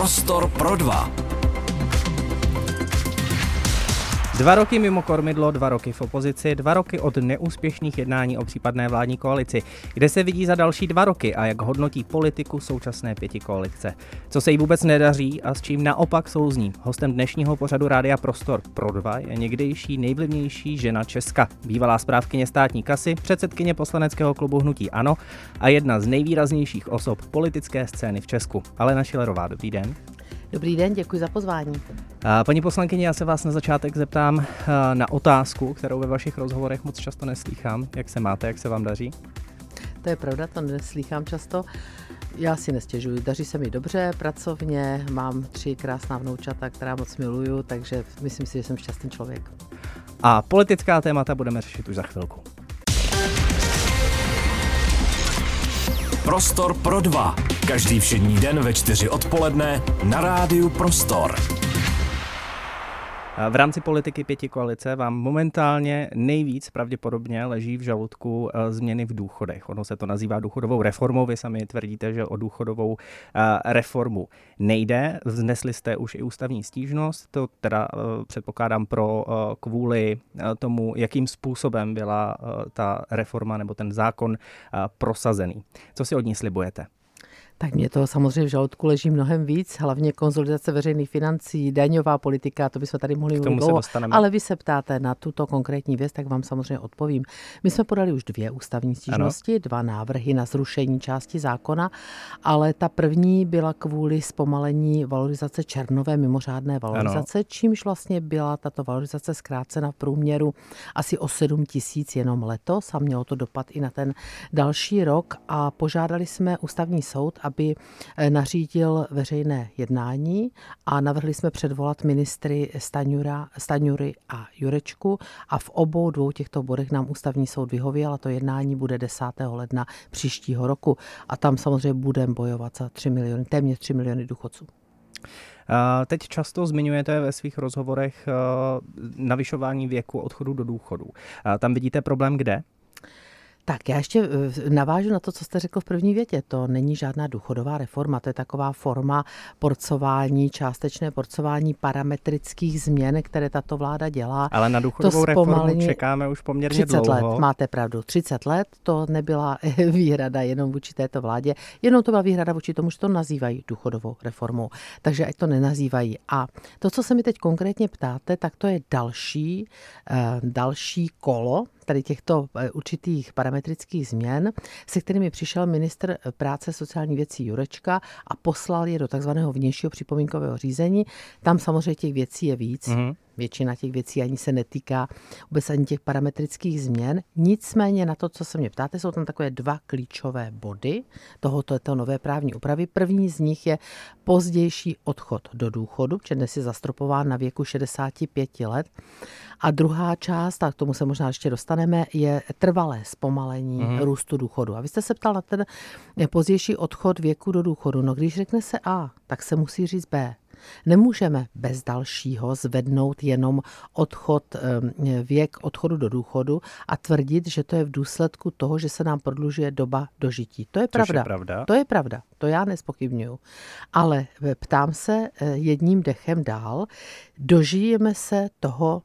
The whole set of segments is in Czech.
Prostor pro dva. Dva roky mimo kormidlo, dva roky v opozici, dva roky od neúspěšných jednání o případné vládní koalici. Kde se vidí za další dva roky a jak hodnotí politiku současné pěti koalice? Co se jí vůbec nedaří a s čím naopak souzní? Hostem dnešního pořadu Rádia Prostor pro dva je někdejší nejvlivnější žena Česka, bývalá správkyně státní kasy, předsedkyně poslaneckého klubu Hnutí Ano a jedna z nejvýraznějších osob politické scény v Česku. Alena Šilerová, dobrý den. Dobrý den, děkuji za pozvání. Paní poslankyně, já se vás na začátek zeptám na otázku, kterou ve vašich rozhovorech moc často neslýchám. Jak se máte, jak se vám daří? To je pravda, to neslýchám často. Já si nestěžuji, daří se mi dobře, pracovně, mám tři krásná vnoučata, která moc miluju, takže myslím si, že jsem šťastný člověk. A politická témata budeme řešit už za chvilku. Prostor pro dva. Každý všední den ve čtyři odpoledne na rádiu Prostor. V rámci politiky pěti koalice vám momentálně nejvíc pravděpodobně leží v žaludku eh, změny v důchodech. Ono se to nazývá důchodovou reformou. Vy sami tvrdíte, že o důchodovou eh, reformu nejde. Vznesli jste už i ústavní stížnost, to teda eh, předpokládám pro kvůli tomu, jakým způsobem byla ta reforma nebo ten zákon prosazený. Co si od ní slibujete? Tak mě to samozřejmě v žaludku leží mnohem víc, hlavně konzolidace veřejných financí, daňová politika, to bychom tady mohli mluvit dlouho, ale vy se ptáte na tuto konkrétní věc, tak vám samozřejmě odpovím. My jsme podali už dvě ústavní stížnosti, ano. dva návrhy na zrušení části zákona, ale ta první byla kvůli zpomalení valorizace černové mimořádné valorizace, ano. čímž vlastně byla tato valorizace zkrácena v průměru asi o 7 tisíc jenom letos a mělo to dopad i na ten další rok a požádali jsme ústavní soud, aby eh, nařídil veřejné jednání a navrhli jsme předvolat ministry Staňura, Staňury a Jurečku a v obou dvou těchto bodech nám ústavní soud vyhověl a to jednání bude 10. ledna příštího roku a tam samozřejmě budeme bojovat za 3 miliony, téměř 3 miliony důchodců. Teď často zmiňujete ve svých rozhovorech eh, navyšování věku odchodu do důchodu. Tam vidíte problém kde? Tak já ještě eh, navážu na to, co jste řekl v první větě. To není žádná důchodová reforma, to je taková forma porcování, částečné porcování parametrických změn, které tato vláda dělá. Ale na důchodovou reformu čekáme už poměrně 30 dlouho. let, máte pravdu. 30 let to nebyla výhrada jenom vůči této vládě, jenom to byla výhrada vůči tomu, že to nazývají důchodovou reformou. Takže ať to nenazývají. A to, co se mi teď konkrétně ptáte, tak to je další, eh, další kolo tady těchto eh, určitých parametrických změn, se kterými přišel ministr práce sociální věcí Jurečka a poslal je do takzvaného vnějšího připomínkového řízení. Tam samozřejmě těch věcí je víc. Mm-hmm. Většina těch věcí ani se netýká vůbec ani těch parametrických změn. Nicméně na to, co se mě ptáte, jsou tam takové dva klíčové body tohoto to nové právní úpravy. První z nich je pozdější odchod do důchodu, protože dnes je zastropován na věku 65 let. A druhá část, tak k tomu se možná ještě dostaneme, je trvalé zpomalení mm-hmm. růstu důchodu. A vy jste se ptal na ten pozdější odchod věku do důchodu. No když řekne se A, tak se musí říct B. Nemůžeme bez dalšího zvednout jenom odchod, věk odchodu do důchodu a tvrdit, že to je v důsledku toho, že se nám prodlužuje doba dožití. To je Což pravda. Je pravda. To je pravda. To já nespochybnuju. Ale ptám se eh, jedním dechem dál, dožijeme se toho,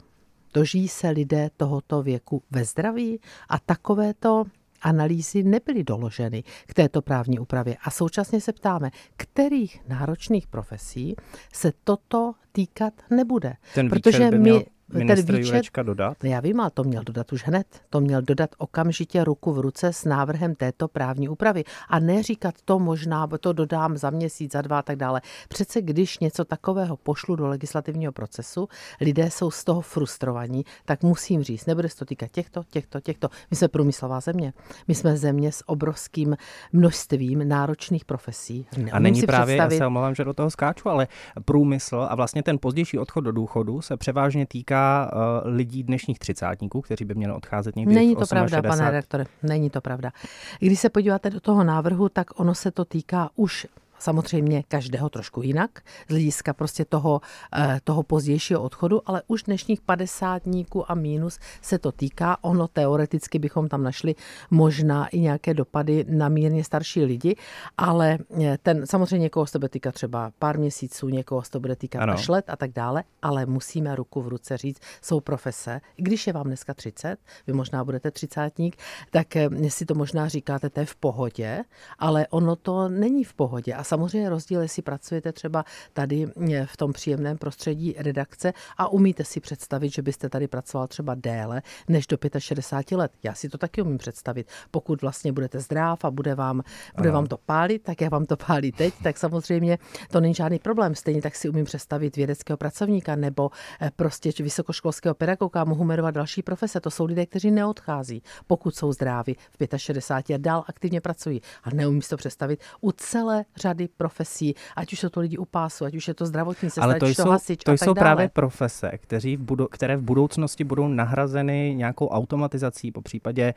dožijí se lidé tohoto věku ve zdraví a takovéto analýzy nebyly doloženy k této právní úpravě. A současně se ptáme, kterých náročných profesí se toto týkat nebude. Ten Protože by my ministr ten výčet, Jurečka dodat? Já vím, ale to měl dodat už hned. To měl dodat okamžitě ruku v ruce s návrhem této právní úpravy. A ne říkat to možná, to dodám za měsíc, za dva a tak dále. Přece když něco takového pošlu do legislativního procesu, lidé jsou z toho frustrovaní, tak musím říct, nebude se to týkat těchto, těchto, těchto. My jsme průmyslová země. My jsme země s obrovským množstvím náročných profesí. Neumím a není právě, představit... já se omlouvám, že do toho skáču, ale průmysl a vlastně ten pozdější odchod do důchodu se převážně týká týká uh, lidí dnešních třicátníků, kteří by měli odcházet někdy Není to pravda, 60. pane rektore, není to pravda. Když se podíváte do toho návrhu, tak ono se to týká už samozřejmě každého trošku jinak, z hlediska prostě toho, eh, toho pozdějšího odchodu, ale už dnešních padesátníků a mínus se to týká. Ono teoreticky bychom tam našli možná i nějaké dopady na mírně starší lidi, ale eh, ten samozřejmě někoho se to bude týkat třeba pár měsíců, někoho se to bude týkat ano. až let a tak dále, ale musíme ruku v ruce říct, jsou profese, když je vám dneska 30, vy možná budete třicátník, tak eh, si to možná říkáte, to je v pohodě, ale ono to není v pohodě. A samozřejmě rozdíl, jestli pracujete třeba tady eh, v tom příjemném prostředí redakce a umíte si představit, že byste tady pracoval třeba déle než do 65 let. Já si to taky umím představit. Pokud vlastně budete zdrav a bude vám, bude vám to pálit, tak jak vám to pálí teď, tak samozřejmě to není žádný problém. Stejně tak si umím představit vědeckého pracovníka nebo eh, prostě vysokoškolského pedagoga, mohu jmenovat další profese. To jsou lidé, kteří neodchází, pokud jsou zdraví v 65 a dál aktivně pracují. A neumím si to představit u celé řady profesí, ať už jsou to lidi u pásu, ať už je to zdravotní sestra, Ale to jsou, to hasič to a jsou tak dále. právě profese, kteří v budu, které v budoucnosti budou nahrazeny nějakou automatizací, po případě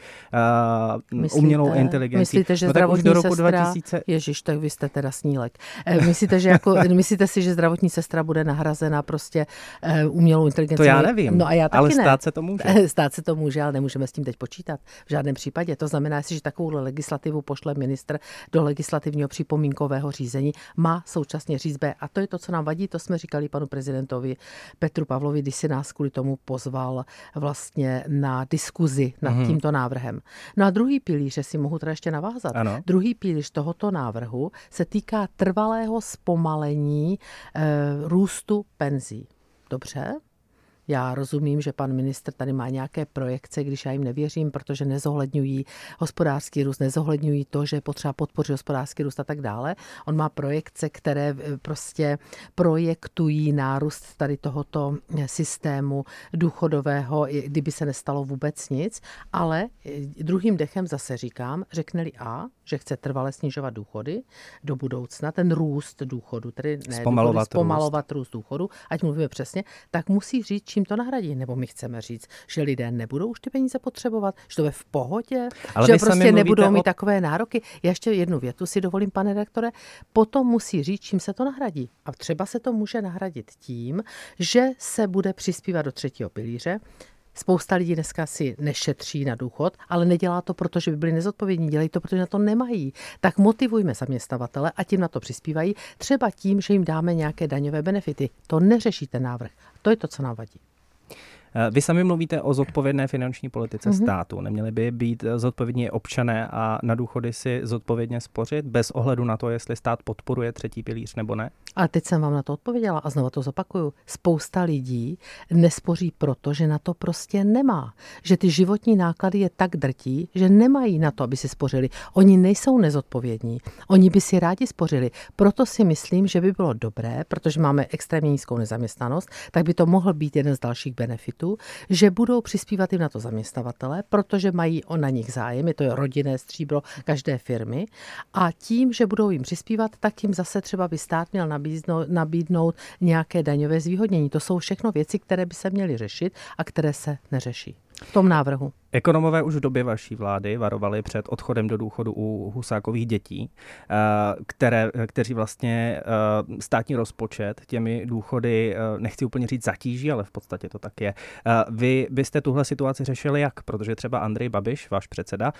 uh, myslíte, umělou inteligencí. Myslíte, že no, zdravotní do roku sestra, 2000... Ježíš, tak vy jste teda snílek. Eh, myslíte, že jako, myslíte si, že zdravotní sestra bude nahrazena prostě uh, umělou inteligencí? To já nevím, no a já taky ale ne. stát se to může. Stát se to může, ale nemůžeme s tím teď počítat. V žádném případě. To znamená, že takovou legislativu pošle ministr do legislativního připomínkového řízení, má současně říct B. A to je to, co nám vadí, to jsme říkali panu prezidentovi Petru Pavlovi, když si nás kvůli tomu pozval vlastně na diskuzi nad mm-hmm. tímto návrhem. No a druhý pilíř, si mohu teda ještě navázat, ano. druhý pilíř tohoto návrhu se týká trvalého zpomalení e, růstu penzí. Dobře, já rozumím, že pan ministr tady má nějaké projekce, když já jim nevěřím, protože nezohledňují hospodářský růst, nezohledňují to, že je potřeba podpořit hospodářský růst a tak dále. On má projekce, které eh, prostě projektují nárůst tady tohoto eh, systému důchodového, kdyby se nestalo vůbec nic, ale eh, druhým dechem zase říkám, řekne-li A, že chce trvale snižovat důchody do budoucna, ten růst důchodu, tedy ne zpomalovat, důchody, zpomalovat růst. růst důchodu, ať mluvíme přesně, tak musí říct, čím to nahradí. Nebo my chceme říct, že lidé nebudou už ty peníze potřebovat, že to je v pohodě, Ale že prostě nebudou mít o... takové nároky. Já ještě jednu větu si dovolím, pane redaktore, potom musí říct, čím se to nahradí. A třeba se to může nahradit tím, že se bude přispívat do třetího pilíře, Spousta lidí dneska si nešetří na důchod, ale nedělá to, protože by byli nezodpovědní, dělají to, protože na to nemají. Tak motivujme zaměstnavatele a tím na to přispívají, třeba tím, že jim dáme nějaké daňové benefity. To neřeší ten návrh. To je to, co nám vadí. Eh, vy sami mluvíte o zodpovědné finanční politice mm-hmm. státu. Neměli by být zodpovědní občané a na důchody si zodpovědně spořit bez ohledu na to, jestli stát podporuje třetí pilíř nebo ne? A teď jsem vám na to odpověděla a znovu to zopakuju. Spousta lidí nespoří proto, že na to prostě nemá. Že ty životní náklady je tak drtí, že nemají na to, aby si spořili. Oni nejsou nezodpovědní. Oni by si rádi spořili. Proto si myslím, že by bylo dobré, protože máme extrémně nízkou nezaměstnanost, tak by to mohl být jeden z dalších benefitů, že budou přispívat jim na to zaměstnavatele, protože mají o na nich zájem, je to rodinné stříbro každé firmy. A tím, že budou jim přispívat, tak jim zase třeba by stát měl nabídnout, nabídnout nějaké daňové zvýhodnění. To jsou všechno věci, které by se měly řešit a které se neřeší v tom návrhu. Ekonomové už v době vaší vlády varovali před odchodem do důchodu u husákových dětí, eh, které, kteří vlastně eh, státní rozpočet těmi důchody, eh, nechci úplně říct zatíží, ale v podstatě to tak je. Vy byste tuhle situaci řešili jak? Protože třeba Andrej Babiš, váš předseda,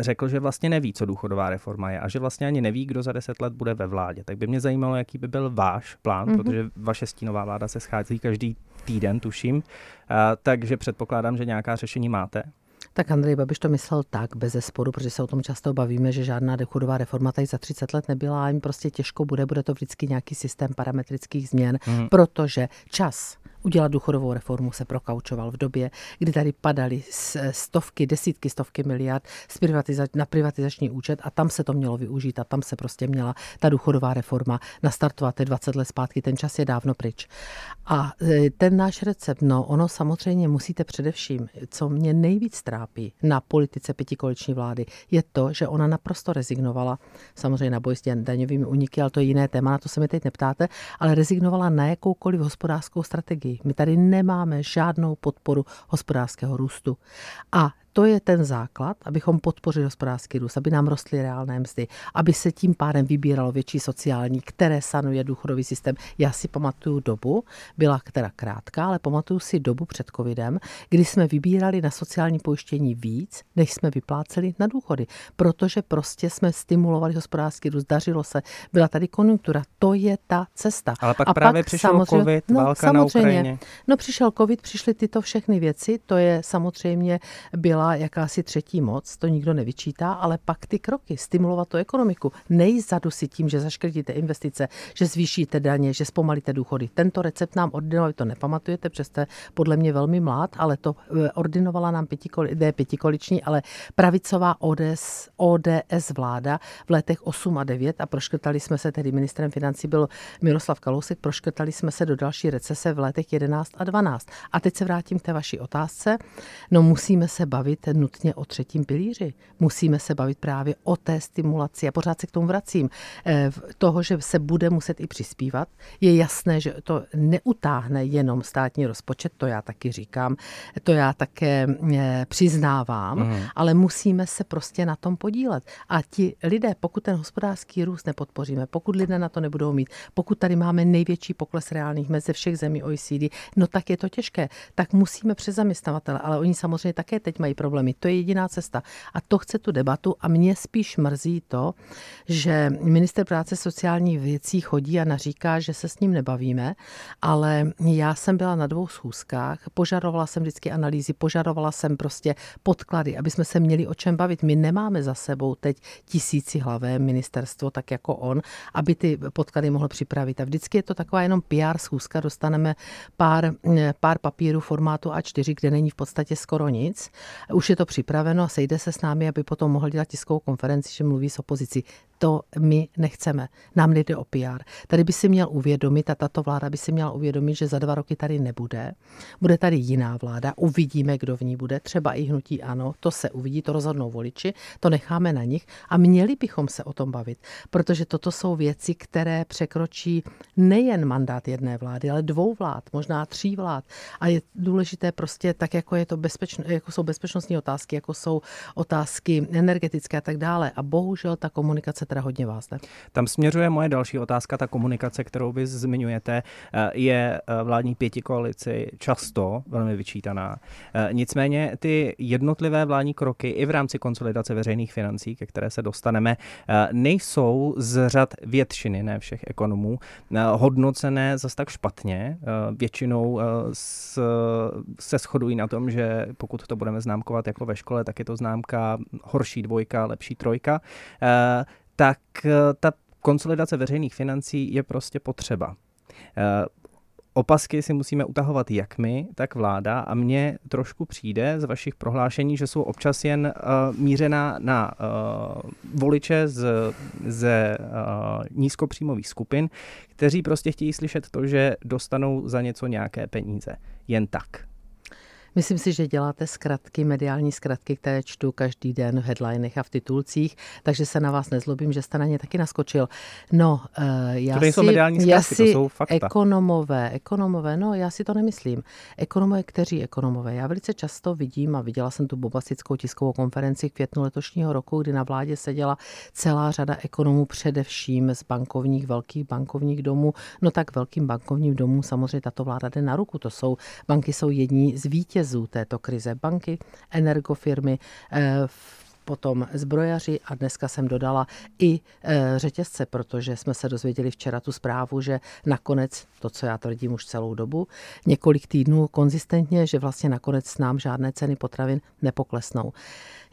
řekl, že vlastně neví, co důchodová reforma je a že vlastně ani neví, kdo za deset let bude ve vládě. Tak by mě zajímalo, jaký by byl váš plán, mm-hmm. protože vaše stínová vláda se schází každý týden, tuším, takže předpokládám, že nějaká řešení máte. Tak Andrej Babiš to myslel tak, bez zesporu, protože se o tom často bavíme, že žádná důchodová reforma tady za 30 let nebyla a jim prostě těžko bude, bude to vždycky nějaký systém parametrických změn, mm. protože čas udělat důchodovou reformu se prokaučoval v době, kdy tady padaly stovky, desítky, stovky miliard na privatizační účet a tam se to mělo využít a tam se prostě měla ta důchodová reforma nastartovat. Ty 20 let zpátky, ten čas je dávno pryč. A e, ten náš recept, no ono samozřejmě musíte především, co mě nejvíc trápí na politice pětikoaliční vlády, je to, že ona naprosto rezignovala, samozřejmě na boj s daňovými uniky, ale to je jiné téma, na to se mi teď neptáte, ale rezignovala na jakoukoliv hospodářskou strategii. My tady nemáme žádnou podporu hospodářského růstu. A to je ten základ, abychom podpořili hospodářský růst, aby nám rostly reálné mzdy, aby se tím pádem vybíralo větší sociální, které sanuje důchodový systém. Já si pamatuju dobu, byla teda krátká, ale pamatuju si dobu před covidem, kdy jsme vybírali na sociální pojištění víc, než jsme vypláceli na důchody, protože prostě jsme stimulovali hospodářský růst, dařilo se, byla tady konjunktura, to je ta cesta. Ale pak A právě pak přišel covid, no, válka na Ukrajině. No přišel covid, přišly tyto všechny věci, to je samozřejmě byla jakási třetí moc, to nikdo nevyčítá, ale pak ty kroky, stimulovat tu ekonomiku, nejzadu si tím, že zaškrtíte investice, že zvýšíte daně, že zpomalíte důchody. Tento recept nám ordinoval, to nepamatujete, přesto podle mě velmi mlád, ale to eh, ordinovala nám pětikoli, ne pětikoliční, ale pravicová ODS, ODS vláda v letech 8 a 9 a proškrtali jsme se, tedy ministrem financí byl Miroslav Kalousek, proškrtali jsme se do další recese v letech 11 a 12. A teď se vrátím k té vaší otázce. No musíme se bavit nutně o třetím pilíři. Musíme se bavit právě o té stimulaci. A pořád se k tomu vracím. Eh, toho, že se bude muset i přispívat, je jasné, že to neutáhne jenom státní rozpočet, to já taky říkám, to já také eh, přiznávám, mm. ale musíme se prostě na tom podílet. A ti lidé, pokud ten hospodářský růst nepodpoříme, pokud lidé na to nebudou mít, pokud tady máme největší pokles reálných mezi všech zemí OECD, no tak je to těžké. Tak musíme přes zaměstnavatele, ale oni samozřejmě také teď mají problémy. To je jediná cesta. A to chce tu debatu a mě spíš mrzí to, že minister práce sociálních věcí chodí a naříká, že se s ním nebavíme, ale já jsem byla na dvou schůzkách, požadovala jsem vždycky analýzy, požadovala jsem prostě podklady, aby jsme se měli o čem bavit. My nemáme za sebou teď tisíci hlavé ministerstvo, tak jako on, aby ty podklady mohl připravit. A vždycky je to taková jenom PR schůzka, dostaneme pár, pár papírů formátu A4, kde není v podstatě skoro nic. Už je to připraveno a sejde se s námi, aby potom mohl dělat tiskovou konferenci, že mluví s opozicí to my nechceme. Nám nejde o PR. Tady by si měl uvědomit, a tato vláda by si měla uvědomit, že za dva roky tady nebude. Bude tady jiná vláda, uvidíme, kdo v ní bude, třeba i hnutí ano, to se uvidí, to rozhodnou voliči, to necháme na nich a měli bychom se o tom bavit, protože toto jsou věci, které překročí nejen mandát jedné vlády, ale dvou vlád, možná tří vlád. A je důležité prostě tak, jako, je to bezpečno, jako jsou bezpečnostní otázky, jako jsou otázky energetické a tak dále. A bohužel ta komunikace teda hodně vás, ne? Tam směřuje moje další otázka, ta komunikace, kterou vy zmiňujete, eh, je eh, vládní pěti koalici často velmi vyčítaná. Eh, nicméně ty jednotlivé vládní kroky i v rámci konsolidace veřejných financí, ke které se dostaneme, nejsou z řad většiny, ne všech ekonomů, hodnocené zas tak špatně. Většinou se shodují na tom, že pokud to budeme známkovat jako ve škole, tak je to známka horší dvojka, lepší trojka tak eh, ta konsolidace veřejných financí je prostě potřeba. Eh, opasky si musíme utahovat jak my, tak vláda a mně trošku přijde z vašich prohlášení, že jsou občas jen uh, mířená na uh, voliče z, ze uh, nízkopříjmových skupin, kteří prostě chtějí slyšet to, že dostanou za něco nějaké peníze. Jen tak. Myslím si, že děláte zkratky, mediální zkratky, které čtu každý den v headlinech a v titulcích, takže se na vás nezlobím, že jste na ně taky naskočil. No, uh, já to si, jsou mediální zkratky, já si, to jsou fakta. Ekonomové, ekonomové, no já si to nemyslím. Ekonomové, kteří ekonomové? Já velice často vidím a viděla jsem tu bombastickou tiskovou konferenci v květnu letošního roku, kdy na vládě seděla celá řada ekonomů, především z bankovních, velkých bankovních domů. No tak velkým bankovním domům samozřejmě tato vláda jde na ruku. To jsou, banky jsou jední z vítězů vítězů této krize. Banky, energofirmy, eh, potom zbrojaři a dneska jsem dodala i e, řetězce, protože jsme se dozvěděli včera tu zprávu, že nakonec, to, co já tvrdím už celou dobu, několik týdnů konzistentně, že vlastně nakonec nám žádné ceny potravin nepoklesnou.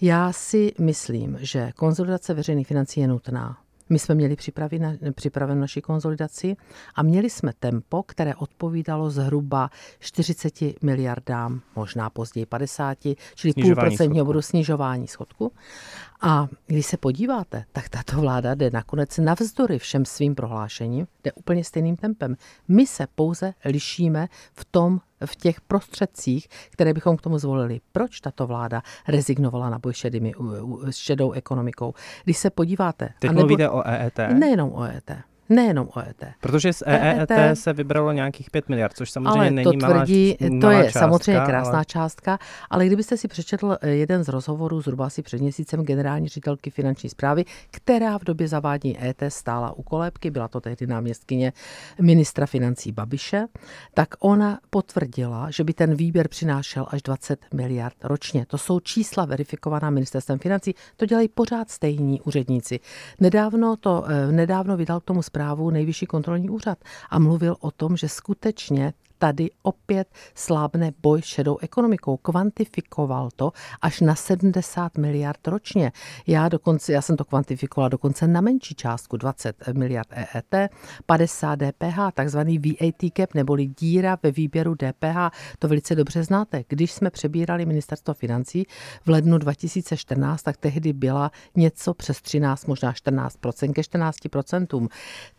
Já si myslím, že konzolidace veřejných financí je nutná. My jsme měli připraven naši konsolidaci a měli jsme tempo, které odpovídalo zhruba 40 miliardám, možná později 50, čili půl procentního bodu snižování schodku. A když se podíváte, tak tato vláda jde nakonec navzdory všem svým prohlášením, jde úplně stejným tempem. My se pouze lišíme v tom, v těch prostředcích, které bychom k tomu zvolili. Proč tato vláda rezignovala na boj šedými, s šedou ekonomikou? Když se podíváte... Teď a nebo, mluvíte o EET? Nejenom o EET. Nejenom o ET. Protože z EET, EET se vybralo nějakých 5 miliard, což samozřejmě ale není to tvrdí, malá, To je částka, samozřejmě krásná ale... částka, ale kdybyste si přečetl eh, jeden z rozhovorů zhruba asi před měsícem generální ředitelky finanční zprávy, která v době zavádění ET stála u kolébky, byla to tehdy náměstkyně ministra financí Babiše, tak ona potvrdila, že by ten výběr přinášel až 20 miliard ročně. To jsou čísla verifikovaná ministerstvem financí, to dělají pořád stejní úředníci. Nedávno, to, eh, nedávno vydal k tomu zprávu nejvyšší kontrolní úřad a mluvil o tom, že skutečně tady opět slábne boj s šedou ekonomikou. Kvantifikoval to až na 70 miliard ročně. Já dokonce, já jsem to kvantifikovala dokonce na menší částku, 20 miliard EET, 50 DPH, takzvaný VAT cap, neboli díra ve výběru DPH. To velice dobře znáte. Když jsme přebírali ministerstvo financí v lednu 2014, tak tehdy byla něco přes 13, možná 14 ke 14%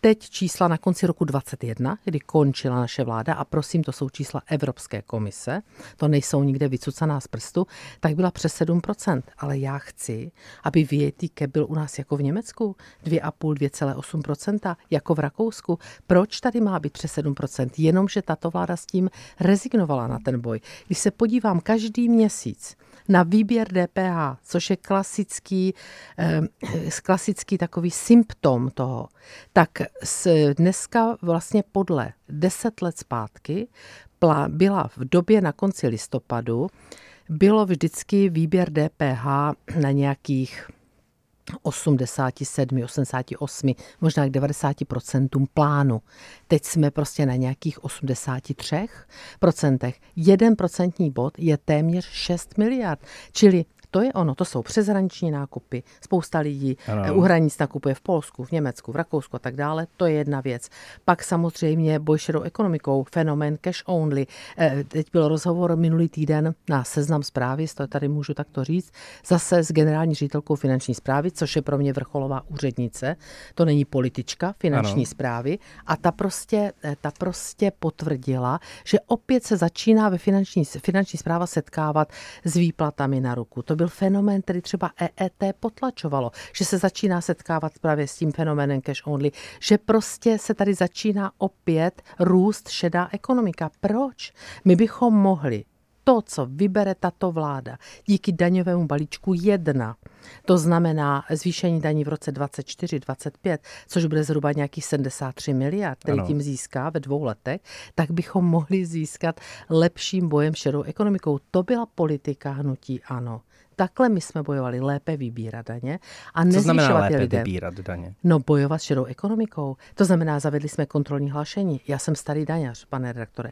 Teď čísla na konci roku 2021, kdy končila naše vláda a prosím prosím, to jsou čísla Evropské komise, to nejsou nikde vycucaná z prstu, tak byla přes 7%. Ale já chci, aby VAT byl u nás jako v Německu, 2,5, 2,8%, jako v Rakousku. Proč tady má být přes 7%? Jenomže tato vláda s tím rezignovala na ten boj. Když se podívám každý měsíc na výběr DPH, což je klasický, eh, klasický takový symptom toho, tak dneska vlastně podle 10 let zpátky byla v době na konci listopadu, bylo vždycky výběr DPH na nějakých 87, 88, možná k 90% plánu. Teď jsme prostě na nějakých 83%. Jeden procentní bod je téměř 6 miliard. Čili to je ono, to jsou přeshraniční nákupy. Spousta lidí ano. u hranic nakupuje v Polsku, v Německu, v Rakousku a tak dále. To je jedna věc. Pak samozřejmě boj šedou ekonomikou, fenomén cash only. Eh, teď byl rozhovor minulý týden na seznam zprávy, to tady můžu takto říct, zase s generální ředitelkou finanční zprávy, což je pro mě vrcholová úřednice. To není politička finanční ano. zprávy. A ta prostě, eh, ta prostě potvrdila, že opět se začíná ve finanční, finanční zpráva setkávat s výplatami na ruku. To byl byl fenomén, který třeba EET potlačovalo, že se začíná setkávat právě s tím fenoménem cash only, že prostě se tady začíná opět růst šedá ekonomika. Proč? My bychom mohli to, co vybere tato vláda díky daňovému balíčku 1, to znamená zvýšení daní v roce 2024-2025, což bude zhruba nějakých 73 miliard, který ano. tím získá ve dvou letech, tak bychom mohli získat lepším bojem šedou ekonomikou. To byla politika hnutí ano. Takhle my jsme bojovali, lépe vybírat daně a Co znamená lépe lidem. vybírat daně? No bojovat s šedou ekonomikou. To znamená, zavedli jsme kontrolní hlášení. Já jsem starý daňař, pane redaktore.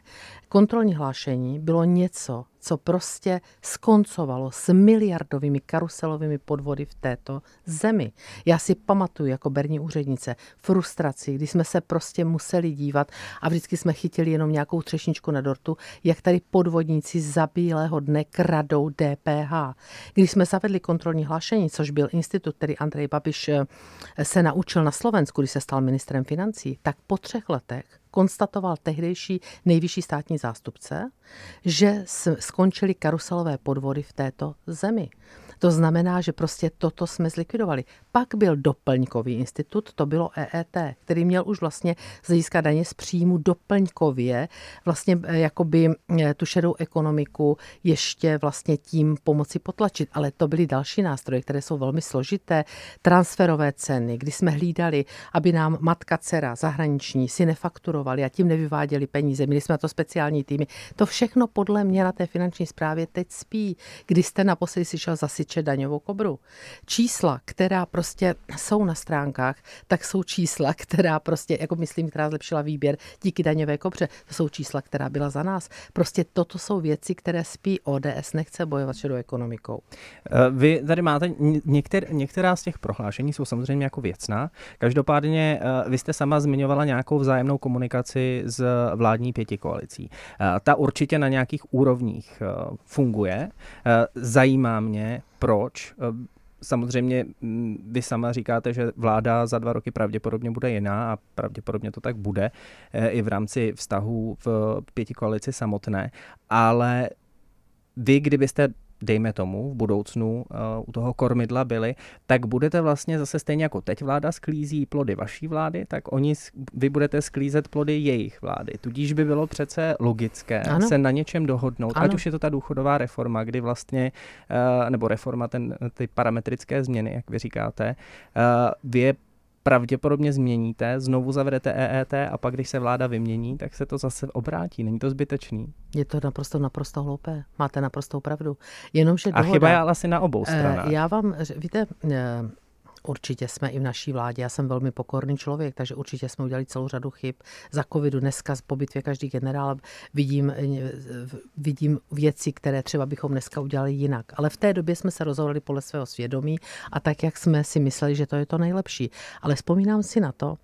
Kontrolní hlášení bylo něco, co prostě skoncovalo s miliardovými karuselovými podvody v této zemi. Já si pamatuju jako berní úřednice frustraci, když jsme se prostě museli dívat a vždycky jsme chytili jenom nějakou třešničku na dortu, jak tady podvodníci za bílého dne kradou DPH. Když jsme zavedli kontrolní hlášení, což byl institut, který Andrej Babiš eh, se naučil na Slovensku, když se stal ministrem financí, tak po třech letech konstatoval tehdejší nejvyšší státní zástupce, že skončily karuselové podvody v této zemi. To znamená, že prostě toto jsme zlikvidovali. Pak byl doplňkový institut, to bylo EET, který měl už vlastně získat daně z příjmu doplňkově, vlastně eh, jakoby eh, tu šedou ekonomiku ještě vlastně tím pomoci potlačit. Ale to byly další nástroje, které jsou velmi složité. Transferové ceny, kdy jsme hlídali, aby nám matka, dcera, zahraniční si nefakturovali a tím nevyváděli peníze. Měli jsme na to speciální týmy. To všechno podle mě na té finanční správě teď spí. Když jste naposledy si šel zasiče daňovou kobru. Čísla, která prostě jsou na stránkách, tak jsou čísla, která prostě, jako myslím, která zlepšila výběr díky daňové kobře, to jsou čísla, která byla za nás. Prostě toto jsou věci, které spí ODS, nechce bojovat šedou ekonomikou. Eh, vy tady máte některé, některá z těch prohlášení jsou samozřejmě jako věcná. Každopádně eh, vy jste sama zmiňovala nějakou vzájemnou komunikaci s vládní pěti koalicí. Eh, ta určitě na nějakých úrovních funguje. Zajímá mě, proč. Eh, samozřejmě mm, vy sama říkáte, že vláda za dva roky pravděpodobně bude jiná a pravděpodobně to tak bude eh, i v rámci vztahů v pěti koalici samotné, ale vy, kdybyste dejme tomu, v budoucnu uh, u toho kormidla byli, tak budete vlastně zase stejně jako teď vláda sklízí plody vaší vlády, tak oni, vy budete sklízet plody jejich vlády. Tudíž by bylo přece logické ano. se na něčem dohodnout, ano. ať už je to ta důchodová reforma, kdy vlastně, uh, nebo reforma, ten, ty parametrické změny, jak vy říkáte, uh, vy pravděpodobně změníte, znovu zavedete EET a pak, když se vláda vymění, tak se to zase obrátí. Není to zbytečný? Je to naprosto, naprosto hloupé. Máte naprostou pravdu. Jenomže dohoda, a chyba je ale asi na obou eh, stranách. Já vám, víte, eh, Určitě jsme i v naší vládě. Já jsem velmi pokorný člověk, takže určitě jsme udělali celou řadu chyb. Za covidu dneska po bitvě každý generál vidím, vidím věci, které třeba bychom dneska udělali jinak. Ale v té době jsme se rozhodli podle svého svědomí a tak, jak jsme si mysleli, že to je to nejlepší. Ale vzpomínám si na to,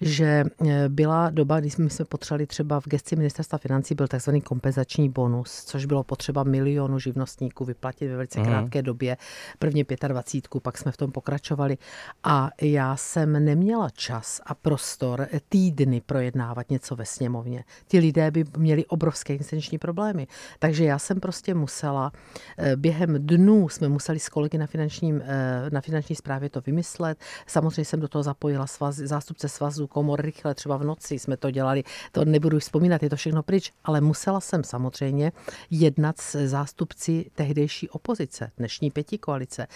že e, byla doba, kdy jsme potřebovali třeba v gesti ministerstva financí byl takzvaný kompenzační bonus, což bylo potřeba milionu živnostníků vyplatit ve velice mhm. krátké době, prvně 25, pak jsme v tom pokračovali. A já jsem neměla čas a prostor týdny projednávat něco ve sněmovně. Ti lidé by měli obrovské existenční problémy. Takže já jsem prostě musela, eh, během dnů jsme museli s kolegy na, finančním, eh, na finanční správě to vymyslet. Samozřejmě jsem do toho zapojila svaz, zástupce svazu komor rychle, třeba v noci jsme to dělali. To nebudu vzpomínat, je to všechno pryč, ale musela jsem samozřejmě jednat s zástupci tehdejší opozice, dnešní pěti koalice.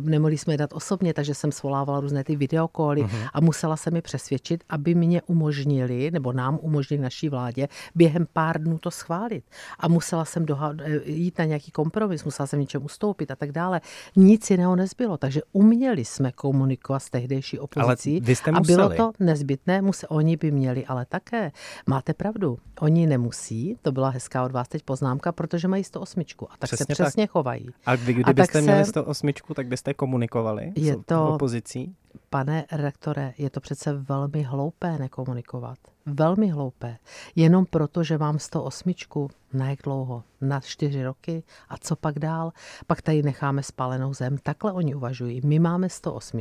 Nemohli jsme dát osobně takže jsem svolávala různé ty videokoly uh-huh. a musela se mi přesvědčit, aby mě umožnili, nebo nám umožnili naší vládě během pár dnů to schválit. A musela jsem doha- jít na nějaký kompromis, musela jsem něčem ustoupit a tak dále. Nic jiného nezbylo, takže uměli jsme komunikovat s tehdejší opozicí. Ale vy jste a bylo to nezbytné, museli, oni by měli, ale také. Máte pravdu, oni nemusí, to byla hezká od vás teď poznámka, protože mají 108 a tak přesně se přesně tak. chovají. A vy, kdybyste a měli se... 108, tak byste komunikovali? Je to, opozicí? Pane redaktore, je to přece velmi hloupé nekomunikovat. Velmi hloupé. Jenom proto, že mám 108, na jak dlouho? Na čtyři roky? A co pak dál? Pak tady necháme spálenou zem. Takhle oni uvažují. My máme 108,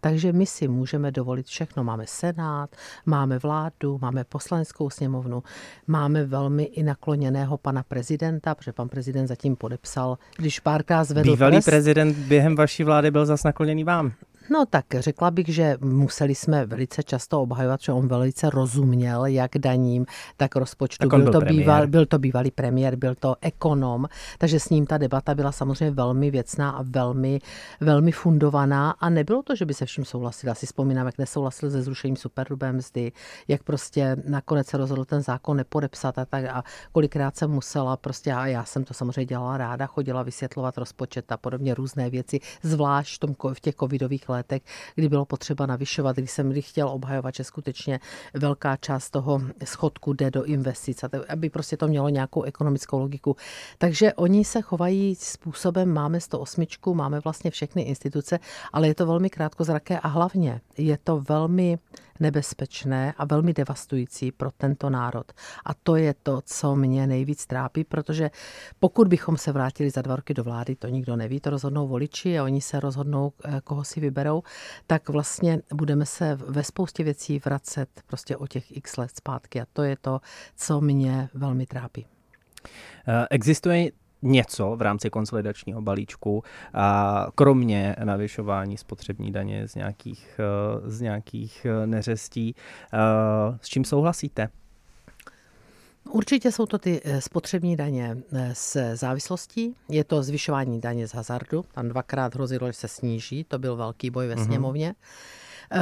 takže my si můžeme dovolit všechno. Máme senát, máme vládu, máme poslaneckou sněmovnu, máme velmi i nakloněného pana prezidenta, protože pan prezident zatím podepsal, když párkrát zvedl Bývalý prest, prezident během vaší vlády byl zas nakloněný vám. No tak řekla bych, že museli jsme velice často obhajovat, že on velice rozuměl jak daním, tak rozpočtu. Tak byl, byl, to býval, byl to bývalý premiér, byl to ekonom, takže s ním ta debata byla samozřejmě velmi věcná a velmi, velmi fundovaná a nebylo to, že by se vším souhlasil. Asi vzpomínám, jak nesouhlasil se zrušením superhrubé mzdy, jak prostě nakonec se rozhodl ten zákon nepodepsat a tak a kolikrát jsem musela prostě, a já jsem to samozřejmě dělala ráda, chodila vysvětlovat rozpočet a podobně různé věci, zvlášť v, tom, v těch covidových letech, kdy bylo potřeba navyšovat, kdy jsem chtěl obhajovat, že skutečně velká část toho schodku jde do investic, aby prostě to mělo nějakou ekonomickou logiku. Takže oni se chovají způsobem, máme 108, máme vlastně všechny instituce, ale je to velmi krátkozraké a hlavně je to velmi nebezpečné a velmi devastující pro tento národ. A to je to, co mě nejvíc trápí, protože pokud bychom se vrátili za dva roky do vlády, to nikdo neví, to rozhodnou voliči a oni se rozhodnou, eh, koho si vyberou, tak vlastně budeme se ve spoustě věcí vracet prostě o těch x let zpátky. A to je to, co mě velmi trápí. Eh, existuje něco v rámci konsolidačního balíčku, a kromě navyšování spotřební daně z nějakých, eh, z nějakých eh, neřestí. Eh, s čím souhlasíte? Určitě jsou to ty spotřební daně s závislostí. Je to zvyšování daně z hazardu. Tam dvakrát hrozilo, že se sníží. To byl velký boj ve mm-hmm. sněmovně. Ehm,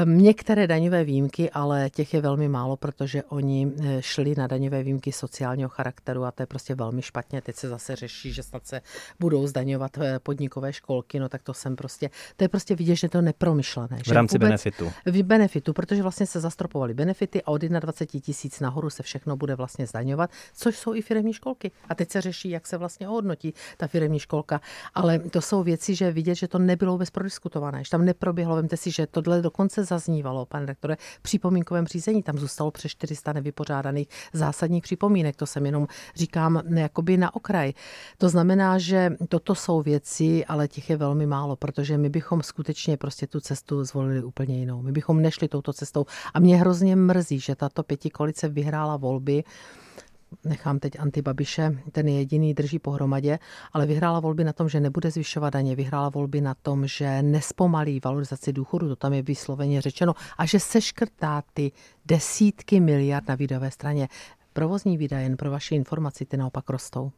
některé daňové výjimky, ale těch je velmi málo, protože oni eh, šli na daňové výjimky sociálního charakteru a to je prostě velmi špatně. Teď se zase řeší, že snad se budou zdaňovat eh, podnikové školky, no tak to jsem prostě, to je prostě vidět, že to je nepromyšlené. V rámci vůbec, benefitu. V benefitu, protože vlastně se zastropovaly benefity a od 21 tisíc nahoru se všechno bude vlastně zdaňovat, což jsou i firmní školky. A teď se řeší, jak se vlastně ohodnotí ta firmní školka. Ale to jsou věci, že vidět, že to nebylo vůbec prodiskutované, že tam neproběhlo. Vemte si, že tohle dokonce zaznívalo, pane rektore, v připomínkovém řízení. Tam zůstalo přes 400 nevypořádaných zásadních připomínek. To jsem jenom říkám jakoby na okraj. To znamená, že toto jsou věci, ale těch je velmi málo, protože my bychom skutečně prostě tu cestu zvolili úplně jinou. My bychom nešli touto cestou. A mě hrozně mrzí, že tato pěti koalice vyhrála volby nechám teď Antibabiše, ten je jediný, drží pohromadě, ale vyhrála volby na tom, že nebude zvyšovat daně, vyhrála volby na tom, že nespomalí valorizaci důchodu, to tam je vysloveně řečeno, a že seškrtá ty desítky miliard na výdajové straně. Provozní výdaje, jen pro vaši informaci, ty naopak rostou.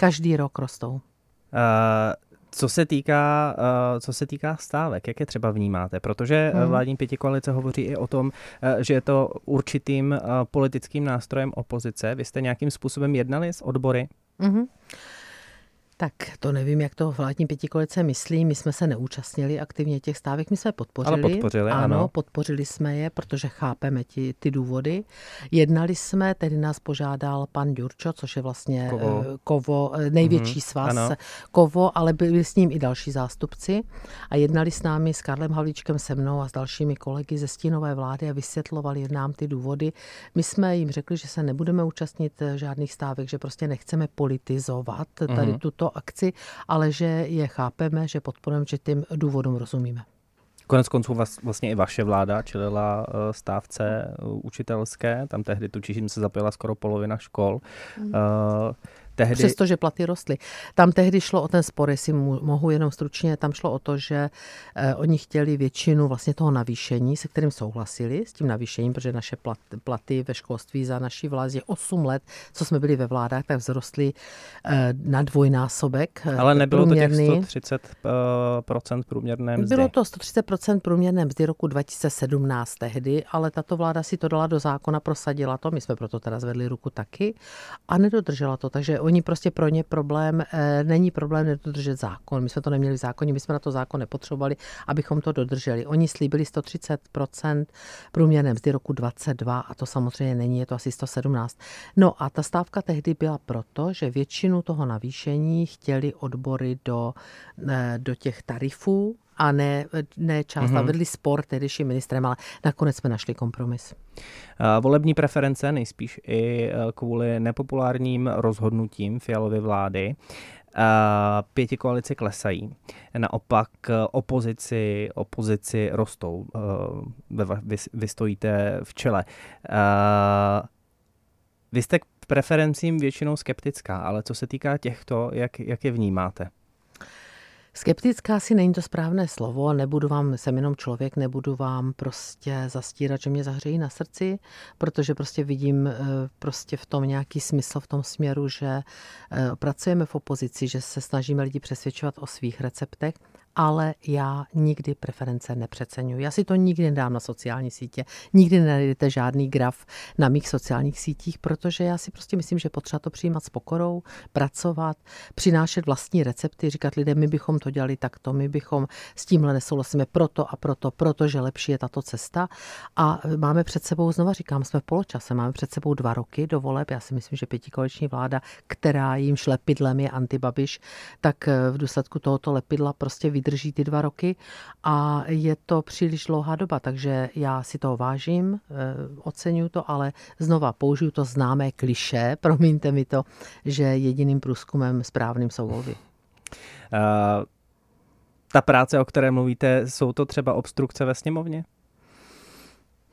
Každý rok rostou. Uh, co se týká, uh, co se týká stávek, jak je třeba vnímáte? Protože hmm. vládní pětikoalice hovoří i o tom, uh, že je to určitým politickým nástrojem opozice. Vy jste nějakým způsobem jednali s odbory? Hmm. Tak to nevím, jak to vládní pětikolice myslí. My jsme se neúčastnili aktivně těch stávek, my jsme podpořili. Ale podpořili, ano. ano. podpořili jsme je, protože chápeme ti, ty důvody. Jednali jsme, tedy nás požádal pan Ďurčo, což je vlastně Kovo, eh, Kovo eh, největší mm-hmm, svaz ano. Kovo, ale byli s ním i další zástupci. A jednali s námi, s Karlem Havlíčkem, se mnou a s dalšími kolegy ze stínové vlády a vysvětlovali nám ty důvody. My jsme jim řekli, že se nebudeme účastnit eh, žádných stávek, že prostě nechceme politizovat tady mm-hmm. tuto akci, ale že je chápeme, že podporujeme, že tím důvodům rozumíme. Konec konců vlastně i vaše vláda čelila eh, stávce eh, učitelské, tam tehdy tučím se zapila skoro polovina škol. Mm tehdy... Přestože platy rostly. Tam tehdy šlo o ten spor, jestli mohu jenom stručně, tam šlo o to, že eh, oni chtěli většinu vlastně toho navýšení, se kterým souhlasili, s tím navýšením, protože naše plat, platy ve školství za naší vládě 8 let, co jsme byli ve vládách, tak vzrostly eh, na dvojnásobek. Eh, Ale nebylo průměrný. to těch 130 procent průměrné mzdy. Bylo to 130% průměrné mzdy roku 2017 tehdy, ale tato vláda si to dala do zákona, prosadila to, my jsme proto teda zvedli ruku taky a nedodržela to, takže oni prostě pro ně problém, e, není problém nedodržet zákon. My jsme to neměli v zákoně, my jsme na to zákon nepotřebovali, abychom to dodrželi. Oni slíbili 130% průměrné mzdy roku 22 a to samozřejmě není, je to asi 117. No a ta stávka tehdy byla proto, že většinu toho navýšení chtěli odbory do, e, do těch tarifů, a ne, ne část. Mm-hmm. A vedli spor tehdejším ministrem, ale nakonec jsme našli kompromis. Volební preference nejspíš i e, kvůli nepopulárním rozhodnutím Fialovy vlády pěti koalici klesají. Naopak e, opozici, opozici rostou. E, vy, vy stojíte v čele. Vy jste k preferencím většinou skeptická, ale co se týká těchto, jak, jak je vnímáte? Skeptická si není to správné slovo, nebudu vám, jsem jenom člověk, nebudu vám prostě zastírat, že mě zahřejí na srdci, protože prostě vidím eh, prostě v tom nějaký smysl v tom směru, že eh, pracujeme v opozici, že se snažíme lidi přesvědčovat o svých receptech ale já nikdy preference nepřeceňuji. Já si to nikdy nedám na sociální sítě. Nikdy nenajdete žádný graf na mých sociálních sítích, protože já si prostě myslím, že potřeba to přijímat s pokorou, pracovat, přinášet vlastní recepty, říkat lidem, my bychom to dělali takto, my bychom s tímhle nesouhlasíme proto a proto, protože lepší je tato cesta. A máme před sebou, znova říkám, jsme v poločase, máme před sebou dva roky do voleb. Já si myslím, že pětikoaliční vláda, která jim lepidlem je antibabiš, tak v důsledku tohoto lepidla prostě vydrží ty dva roky a je to příliš dlouhá doba, takže já si toho vážím, eh, oceňuju to, ale znova použiju to známé kliše, promiňte mi to, že jediným průzkumem správným jsou volby. Uh, ta práce, o které mluvíte, jsou to třeba obstrukce ve sněmovně?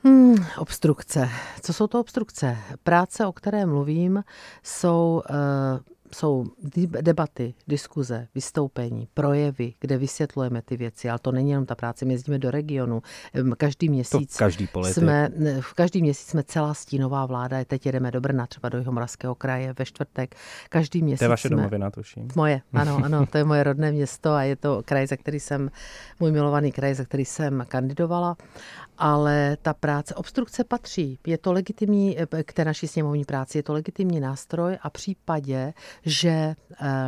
Hmm, obstrukce. Co jsou to obstrukce? Práce, o které mluvím, jsou uh, jsou debaty, diskuze, vystoupení, projevy, kde vysvětlujeme ty věci, ale to není jenom ta práce, my jezdíme do regionu. Každý měsíc to každý jsme, v každý měsíc jsme celá stínová vláda, teď jedeme do Brna, třeba do Jihomoravského kraje ve čtvrtek. Každý měsíc To je vaše jsme, domovina, tuším. Moje, ano, ano, to je moje rodné město a je to kraj, za který jsem, můj milovaný kraj, za který jsem kandidovala ale ta práce, obstrukce patří. Je to legitimní, k té naší sněmovní práci, je to legitimní nástroj a případě, že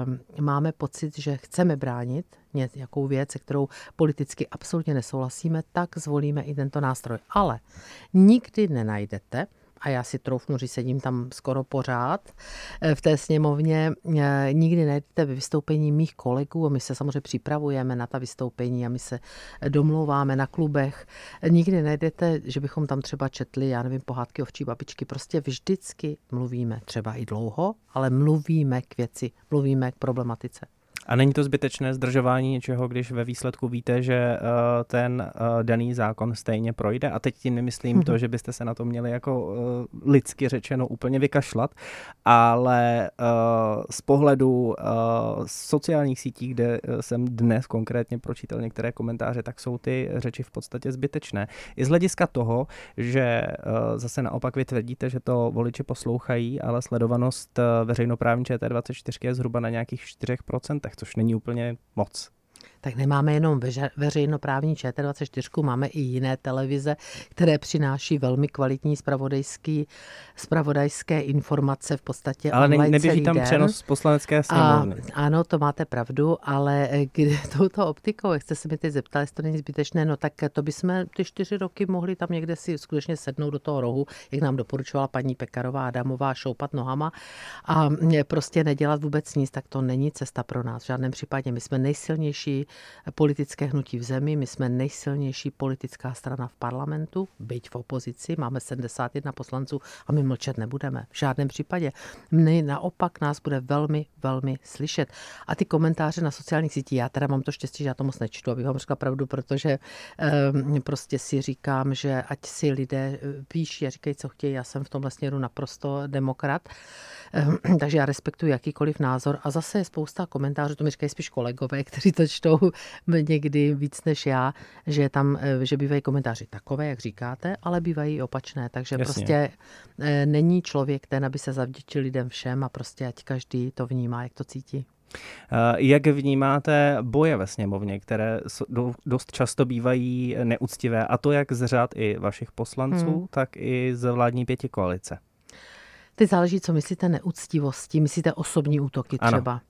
um, máme pocit, že chceme bránit nějakou věc, se kterou politicky absolutně nesouhlasíme, tak zvolíme i tento nástroj. Ale nikdy nenajdete, a já si troufnu říct, sedím tam skoro pořád eh, v té sněmovně, eh, nikdy najdete ve vystoupení mých kolegů a my se samozřejmě připravujeme na ta vystoupení a my se domlouváme na klubech. Nikdy najdete, že bychom tam třeba četli, já nevím, pohádky ovčí babičky. Prostě vždycky mluvíme, třeba i dlouho, ale mluvíme k věci, mluvíme k problematice. A není to zbytečné zdržování něčeho, když ve výsledku víte, že uh, ten uh, daný zákon stejně projde? A teď tím nemyslím mm-hmm. to, že byste se na to měli jako uh, lidsky řečeno úplně vykašlat, ale uh, z pohledu uh, sociálních sítí, kde jsem dnes konkrétně pročítal některé komentáře, tak jsou ty řeči v podstatě zbytečné. I z hlediska toho, že uh, zase naopak vy tvrdíte, že to voliči poslouchají, ale sledovanost uh, veřejnoprávní ČT24 je zhruba na nějakých 4% což není úplně moc tak nemáme jenom veře, veřejnoprávní ČT24, máme i jiné televize, které přináší velmi kvalitní spravodajský, spravodajské informace v podstatě Ale ne, neběží tam den. přenos z poslanecké sněmovny. A, ano, to máte pravdu, ale eh, kdy touto optikou, jak jste se mi teď zeptali, jestli to není zbytečné, no tak to bychom ty čtyři roky mohli tam někde si skutečně sednout do toho rohu, jak nám doporučovala paní Pekarová Adamová, šoupat nohama a prostě nedělat vůbec nic, tak to není cesta pro nás. V žádném případě. My jsme nejsilnější politické hnutí v zemi. My jsme nejsilnější politická strana v parlamentu, byť v opozici, máme 71 poslanců a my mlčet nebudeme. V žádném případě. My naopak nás bude velmi, velmi slyšet. A ty komentáře na sociálních sítích, já teda mám to štěstí, že já to moc nečtu, abych vám řekla pravdu, protože um, prostě si říkám, že ať si lidé eh, píší a říkají, co chtějí, já jsem v tomhle směru naprosto demokrat. Um, takže já respektuji jakýkoliv názor. A zase je spousta komentářů, to mi říkají spíš kolegové, kteří to čtou někdy víc než já, že tam, eh, že bývají komentáři takové, jak říkáte, ale bývají i opačné. Takže Jasně. prostě eh, není člověk ten, aby se zavděčil lidem všem a prostě ať každý to vnímá, jak to cítí. Eh, jak vnímáte boje ve sněmovně, které dost často bývají neúctivé, a to jak z řad i vašich poslanců, hmm. tak i z vládní pěti koalice? Teď záleží, co myslíte neúctivosti, myslíte osobní útoky třeba. Ano.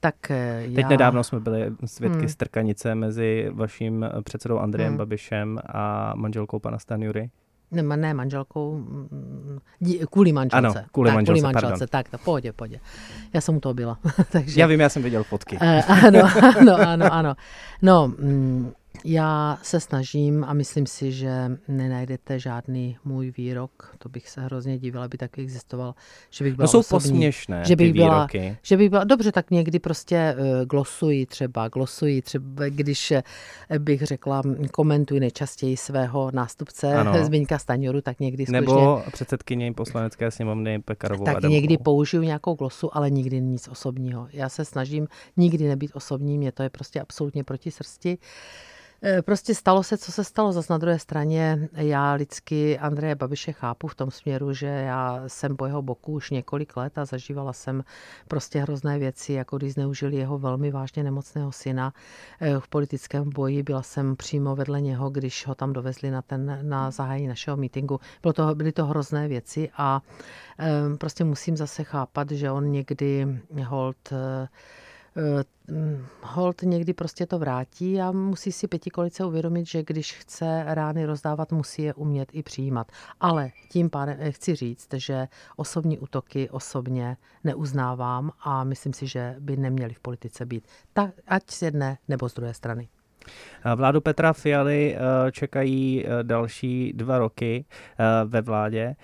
Tak eh, já... Teď nedávno jsme byli svědky hmm. strkanice mezi vaším eh, předsedou Andrejem hmm. Babišem a manželkou pana Stanjury. Ne, ne manželkou, mm, kvůli manželce. Ano, kvůli tak, manželce, kvůli manželce tak, to pohodě, pohodě. Já jsem u toho byla. takže... Já vím, já jsem viděl fotky. Uh, ano, ano, ano, ano. No, mm, já se snažím a myslím si, že nenajdete žádný můj výrok, to bych se hrozně divila, aby taky existoval, že bych byla no jsou osobní, posměšné že bych ty byla, výroky. Že bych byla, dobře, tak někdy prostě uh, glosuji třeba, glosuji třeba, když uh, bych řekla, komentuji nejčastěji svého nástupce ano. Zbyňka Staňoru, tak někdy skutečně... Nebo předsedkyně poslanecké sněmovny Pekarovou Tak Adamkou. někdy použiju nějakou glosu, ale nikdy nic osobního. Já se snažím nikdy nebýt osobní, mě to je prostě absolutně proti srsti. E, prostě stalo se, co se stalo. Zas na druhé straně já lidsky Andreje Babiše chápu v tom směru, že já jsem po jeho boku už několik let a zažívala jsem prostě hrozné věci, jako když zneužili jeho velmi vážně nemocného syna e, v politickém boji. Byla jsem přímo vedle něho, když ho tam dovezli na, ten, na zahájení našeho mítingu. Bylo to, byly to hrozné věci a e, prostě musím zase chápat, že on někdy hold Eh, hold někdy prostě to vrátí a musí si pětikolice uvědomit, že když chce rány rozdávat, musí je umět i přijímat. Ale tím pádem eh, chci říct, že osobní útoky osobně neuznávám a myslím si, že by neměly v politice být. Tak ať z jedné nebo z druhé strany. Vládu Petra Fialy eh, čekají další dva roky ve vládě.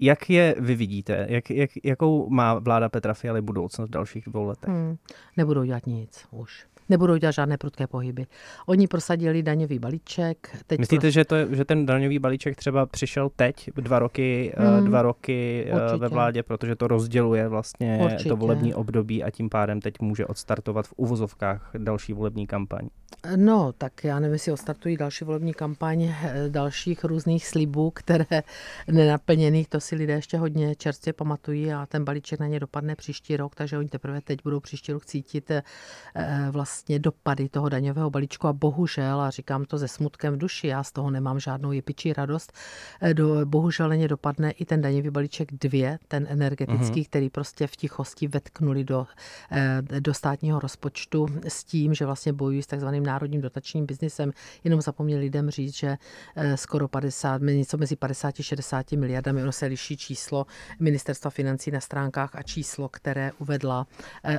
Jak je vy vidíte? Jak, jak, jakou má vláda Petra Fialy budoucnost v dalších dvou letech? Hmm, nebudou dělat nic už nebudou dělat žádné prudké pohyby. Oni prosadili daňový balíček. Teď Myslíte, pro... že, to, že ten daňový balíček třeba přišel teď, dva roky, hmm. dva roky eh, Určitě. ve vládě, protože to rozděluje vlastně Určitě. to volební období a tím pádem teď může odstartovat v uvozovkách další volební kampaň? No, tak já nevím, jestli odstartují další volební kampaň eh, dalších různých slibů, které nenaplněných, to si lidé ještě hodně čerstvě pamatují a ten balíček na ně dopadne příští rok, takže oni teprve teď budou příští rok cítit vlastně vlastně dopady toho daňového balíčku a bohužel, a říkám to se smutkem v duši, já z toho nemám žádnou jepičí radost, eh, do, bohužel ně dopadne i ten daňový balíček dvě, ten energetický, mm-hmm. který prostě v tichosti vetknuli do, eh, do státního rozpočtu s tím, že vlastně bojují s takzvaným národním dotačním biznisem. Jenom zapomněli lidem říct, že eh, skoro 50, něco mezi 50 a 60 miliardami, ono se liší číslo ministerstva financí na stránkách a číslo, které uvedla,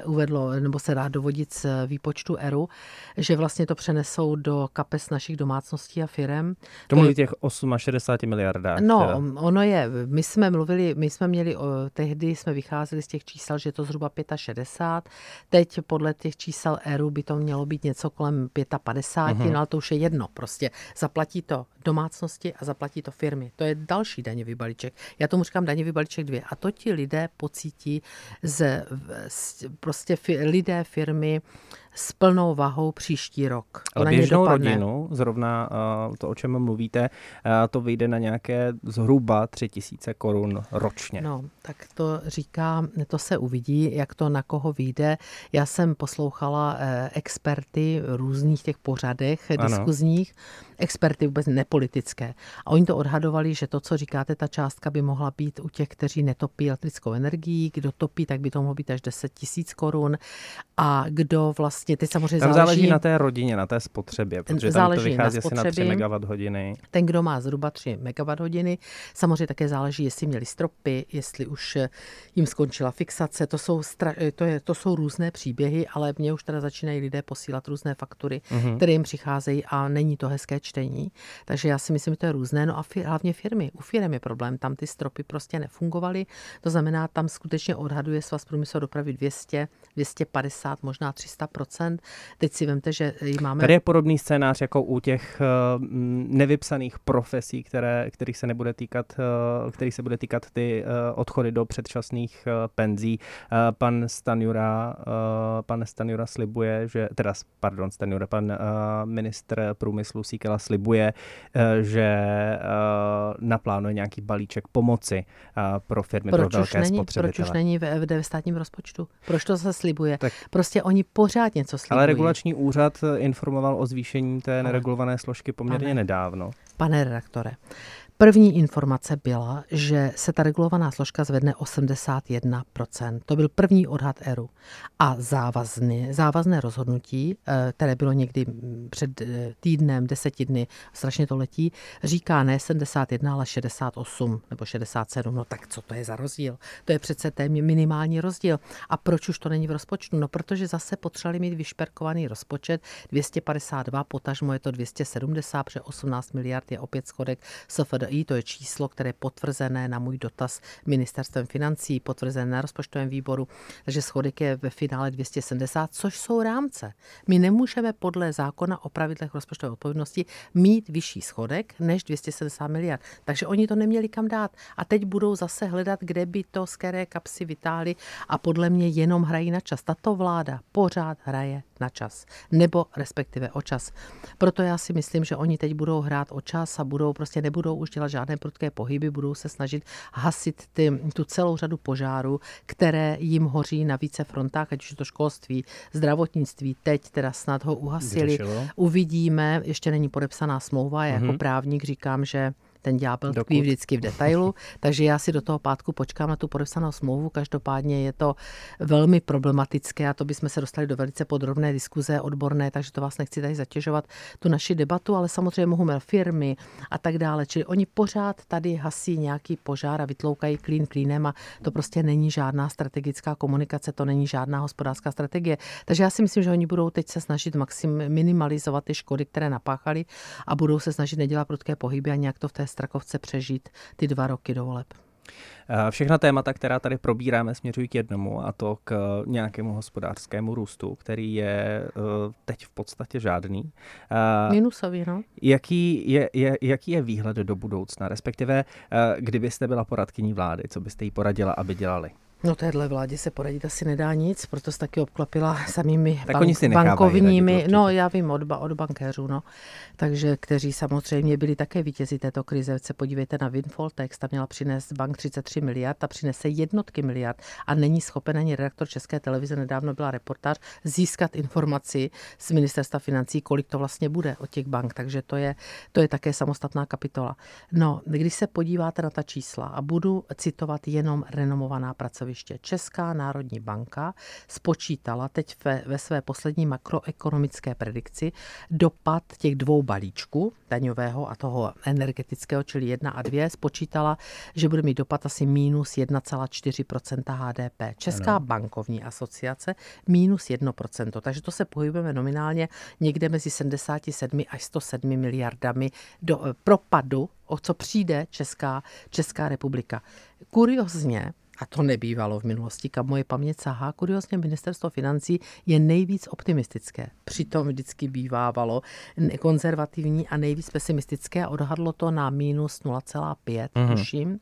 uvedlo, nebo se dá dovodit z výpočtu rozpočtu ERU, že vlastně to přenesou do kapes našich domácností a firem. To mluví těch 68 miliardách. No, teda. ono je, my jsme mluvili, my jsme měli, tehdy jsme vycházeli z těch čísel, že je to zhruba 65, teď podle těch čísel ERU by to mělo být něco kolem 55, uh-huh. no ale to už je jedno, prostě zaplatí to domácnosti a zaplatí to firmy. To je další daňový balíček. Já tomu říkám daňový balíček dvě. A to ti lidé pocítí z, z prostě fi, lidé, firmy s plnou vahou příští rok. Ale na běžnou rodinu, zrovna uh, to, o čem mluvíte, uh, to vyjde na nějaké zhruba tři tisíce korun ročně. No, tak to říká, to se uvidí, jak to na koho vyjde. Já jsem poslouchala uh, experty v různých těch pořadech ano. diskuzních, experty vůbec nepolitické. A oni to odhadovali, že to, co říkáte, ta částka by mohla být u těch, kteří netopí elektrickou energií. Kdo topí, tak by to mohlo být až 10 tisíc korun. A kdo vlastně, ty samozřejmě tam záleží, záleží na té rodině, na té spotřebě, protože záleží tam to vychází na asi na 3 MW hodiny. Ten, kdo má zhruba 3 MW hodiny, samozřejmě také záleží, jestli měli stropy, jestli už jim skončila fixace. To jsou, stra- to, je, to jsou různé příběhy, ale mě už teda začínají lidé posílat různé faktury, mm-hmm. které jim přicházejí a není to hezké čtení. Takže já si myslím, že to je různé. No a fi- hlavně firmy. U firmy je problém. Tam ty stropy prostě nefungovaly. To znamená, tam skutečně odhaduje svaz průmyslu dopravy 200, 250, možná 300 Teď si vemte, že máme. Tady je podobný scénář jako u těch uh, nevypsaných profesí, které, kterých se nebude týkat, uh, který se bude týkat ty uh, odchody do předčasných penzí. Pan Stanjura, pan Stanjura slibuje, že, teda, pardon, Stanjura, pan ministr průmyslu Síkela slibuje, že naplánuje nějaký balíček pomoci pro firmy, proč pro velké není, spotřebitele. Proč už není ve, ve státním rozpočtu? Proč to se slibuje? Tak, prostě oni pořád něco slibují. Ale regulační úřad informoval o zvýšení té neregulované složky poměrně Pane. nedávno. Pane redaktore, První informace byla, že se ta regulovaná složka zvedne 81%. To byl první odhad ERU. A závazné, závazné rozhodnutí, eh, které bylo někdy před eh, týdnem, deseti dny, strašně to letí, říká ne 71, ale 68 nebo 67. No tak co to je za rozdíl? To je přece téměř minimální rozdíl. A proč už to není v rozpočtu? No protože zase potřebovali mít vyšperkovaný rozpočet 252, potažmo je to 270, protože 18 miliard je opět schodek SFD SFDI, to je číslo, které je potvrzené na můj dotaz ministerstvem financí, potvrzené na rozpočtovém výboru, takže schodek je ve finále 270, což jsou rámce. My nemůžeme podle zákona o pravidlech rozpočtové odpovědnosti mít vyšší schodek než 270 miliard. Takže oni to neměli kam dát. A teď budou zase hledat, kde by to z které kapsy vytáhli a podle mě jenom hrají na čas. Tato vláda pořád hraje na čas, nebo respektive o čas. Proto já si myslím, že oni teď budou hrát o čas a budou prostě nebudou už dělat žádné prudké pohyby, budou se snažit hasit ty, tu celou řadu požárů, které jim hoří na více frontách, ať už to školství, zdravotnictví, teď teda snad ho uhasili. Vyřešilo. Uvidíme, ještě není podepsaná smlouva, já mm-hmm. jako mhm. právník říkám, že ten ďábel tkví vždycky v detailu, takže já si do toho pátku počkám na tu podepsanou smlouvu. Každopádně je to velmi problematické a to bychom se dostali do velice podrobné diskuze odborné, takže to vás nechci tady zatěžovat tu naši debatu, ale samozřejmě mohu mít firmy a tak dále. Čili oni pořád tady hasí nějaký požár a vytloukají klín klínem a to prostě není žádná strategická komunikace, to není žádná hospodářská strategie. Takže já si myslím, že oni budou teď se snažit maxim minimalizovat ty škody, které napáchali a budou se snažit nedělat prudké pohyby a nějak to v té Strakovce přežít ty dva roky do voleb. Eh, všechna témata, která tady probíráme, směřují k jednomu, a to k nějakému hospodářskému růstu, který je eh, teď v podstatě žádný. Eh, Minusový, no. Jaký je, je, jaký je výhled do budoucna? Respektive, kdybyste byla poradkyní vlády, co byste jí poradila, aby dělali? No téhle vládě se poradit asi nedá nic, proto se taky obklopila samými tak bank, si bankovními, no já vím od, od bankéřů, no. Takže kteří samozřejmě byli také vítězi této krize. Se podívejte na Windfall Text, ta měla přinést bank 33 miliard, a přinese jednotky miliard a není schopen ani redaktor České televize, nedávno byla reportáž, získat informaci z ministerstva financí, kolik to vlastně bude od těch bank, takže to je, to je také samostatná kapitola. No, když se podíváte na ta čísla a budu citovat jenom renomovaná pracovní pracoviště. Česká národní banka spočítala teď ve, ve své poslední makroekonomické predikci dopad těch dvou balíčků, daňového a toho energetického, čili 1 a 2, spočítala, že bude mít dopad asi minus 1,4% HDP. Česká ano. bankovní asociace minus 1% takže to se pohybujeme nominálně někde mezi 77 až 107 miliardami do eh, propadu, o co přijde Česká, Česká republika. Kuriozně, a to nebývalo v minulosti, kam moje paměť sahá. Kuriozně ministerstvo financí je nejvíc optimistické. Přitom vždycky bývávalo konzervativní a nejvíc pesimistické a odhadlo to na minus 0,5, mm-hmm. tuším,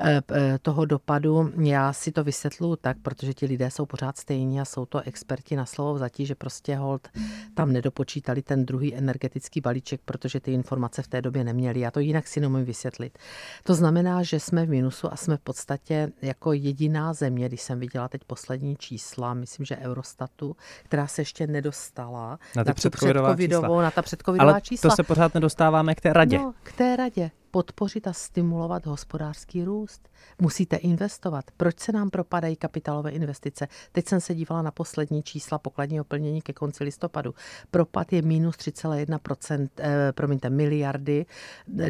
eh, eh, toho dopadu. Já si to vysvětluji tak, protože ti lidé jsou pořád stejní a jsou to experti na slovo zatí, že prostě hold tam nedopočítali ten druhý energetický balíček, protože ty informace v té době neměli. Já to jinak si nemůžu vysvětlit. To znamená, že jsme v minusu a jsme v podstatě jako jako jediná země, když jsem viděla teď poslední čísla, myslím, že Eurostatu, která se ještě nedostala na, ty předcovidová čísla. na ta předcovidová Ale čísla. to se pořád nedostáváme k té radě. No, k té radě podpořit a stimulovat hospodářský růst. Musíte investovat. Proč se nám propadají kapitálové investice? Teď jsem se dívala na poslední čísla pokladního plnění ke konci listopadu. Propad je minus 3,1 eh, promiňte, miliardy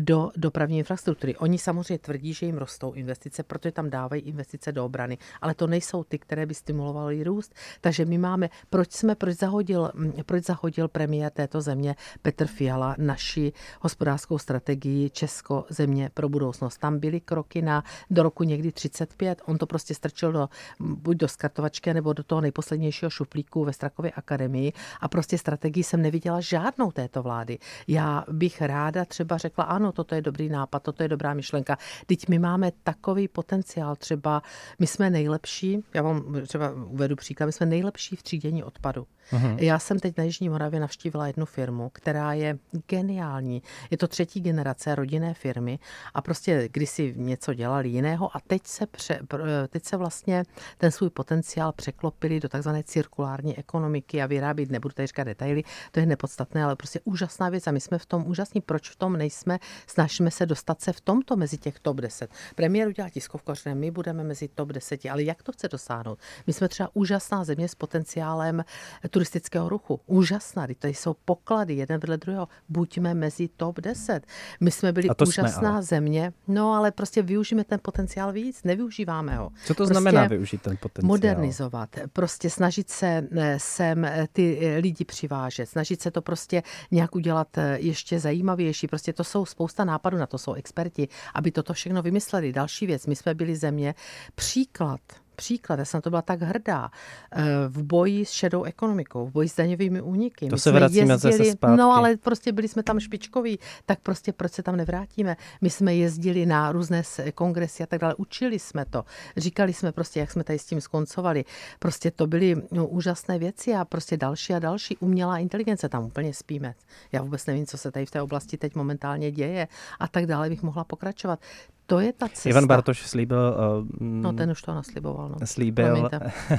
do dopravní infrastruktury. Oni samozřejmě tvrdí, že jim rostou investice, protože tam dávají investice do obrany, ale to nejsou ty, které by stimulovaly růst. Takže my máme, proč jsme, proč zahodil, hm, proč zahodil premiér této země Petr Fiala naši hospodářskou strategii Česko jako země pro budoucnost. Tam byly kroky na do roku někdy 35. On to prostě strčil do, buď do skartovačky, nebo do toho nejposlednějšího šuplíku ve Strakově akademii a prostě strategii jsem neviděla žádnou této vlády. Já bych ráda třeba řekla, ano, toto je dobrý nápad, toto je dobrá myšlenka. Teď my máme takový potenciál, třeba my jsme nejlepší, já vám třeba uvedu příklad, my jsme nejlepší v třídění odpadu. Uh-huh. Já jsem teď na Jižní Moravě navštívila jednu firmu, která je geniální. Je to třetí generace rodinné firmy a prostě kdysi něco dělali jiného a teď se, pře, teď se vlastně ten svůj potenciál překlopili do takzvané cirkulární ekonomiky a vyrábět, nebudu tady říkat detaily, to je nepodstatné, ale prostě úžasná věc a my jsme v tom úžasní. Proč v tom nejsme? Snažíme se dostat se v tomto mezi těch top 10. Premiér udělá tiskovku, že my budeme mezi top 10, ale jak to chce dosáhnout? My jsme třeba úžasná země s potenciálem turistického ruchu. Úžasná, to jsou poklady jeden vedle druhého. Buďme mezi top 10. My jsme byli úžasná jsme, země, no ale prostě využijeme ten potenciál víc, nevyužíváme ho. Co to prostě znamená využít ten potenciál? Modernizovat, prostě snažit se eh, sem eh, ty eh, lidi přivážet, snažit se to prostě nějak udělat ještě zajímavější. Prostě to jsou spousta nápadů, na to jsou experti, aby toto všechno vymysleli. Další věc, my jsme byli země, příklad příklad, já jsem to byla tak hrdá, eh, v boji s šedou ekonomikou, v boji s daňovými úniky. To My se vracíme jezdili, zase zpátky. No ale prostě byli jsme tam špičkoví, tak prostě proč se tam nevrátíme? My jsme jezdili na různé kongresy a tak dále, učili jsme to, říkali jsme prostě, jak jsme tady s tím skoncovali. Prostě to byly no, úžasné věci a prostě další a další umělá inteligence, tam úplně spíme. Já vůbec nevím, co se tady v té oblasti teď momentálně děje a tak dále bych mohla pokračovat to je ta cesta. Ivan Bartoš slíbil... Uh, no ten už to nasliboval. No. Slíbil,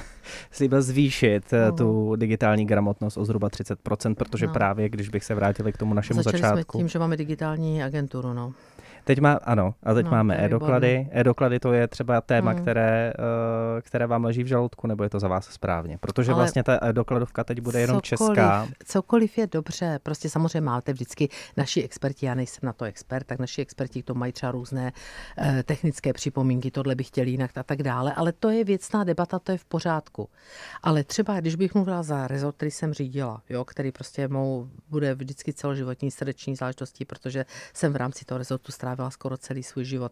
slíbil zvýšit uh, tu digitální gramotnost o zhruba 30%, protože no. právě, když bych se vrátili k tomu našemu Začali začátku... jsme tím, že máme digitální agenturu, no. Teď má, ano, a teď no, máme e-doklady. E-doklady to je třeba téma, mm. které, uh, které vám leží v žaludku, nebo je to za vás správně? Protože Ale vlastně ta e-dokladovka teď bude jenom cokoliv, česká. Cokoliv je dobře, prostě samozřejmě máte vždycky naši experti, já nejsem na to expert, tak naši experti to mají třeba různé uh, technické připomínky, tohle bych chtěl jinak a tak dále, ale to je věcná debata, to je v pořádku. Ale třeba, když bych mluvila za rezort, který jsem řídila, jo, který prostě mou bude vždycky celoživotní srdeční záležitostí, protože jsem v rámci toho rezortu strávila strávila skoro celý svůj život.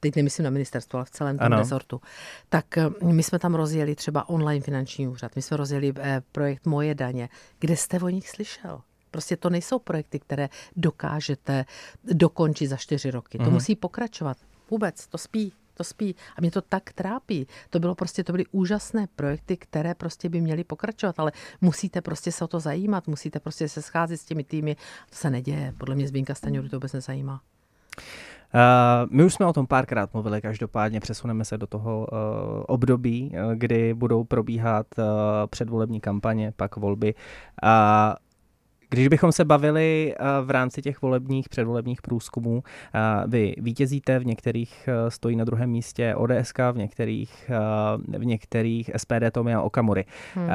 Teď nemyslím na ministerstvo, ale v celém tom rezortu. Tak eh, my jsme tam rozjeli třeba online finanční úřad, my jsme rozjeli eh, projekt Moje daně. Kde jste o nich slyšel? Prostě to nejsou projekty, které dokážete dokončit za čtyři roky. To mm-hmm. musí pokračovat. Vůbec, to spí to spí. A mě to tak trápí. To bylo prostě, to byly úžasné projekty, které prostě by měly pokračovat, ale musíte prostě se o to zajímat, musíte prostě se scházet s těmi týmy. To se neděje. Podle mě Zbínka Staňory to vůbec nezajímá. Uh, my už jsme o tom párkrát mluvili, každopádně přesuneme se do toho uh, období, uh, kdy budou probíhat uh, předvolební kampaně, pak volby. Uh, Když bychom se bavili eh, v rámci těch volebních, předvolebních průzkumů, eh, vy vítězíte, v některých eh, stojí na druhém místě ODSK, v některých, v některých SPD Tomia Okamury. Hmm.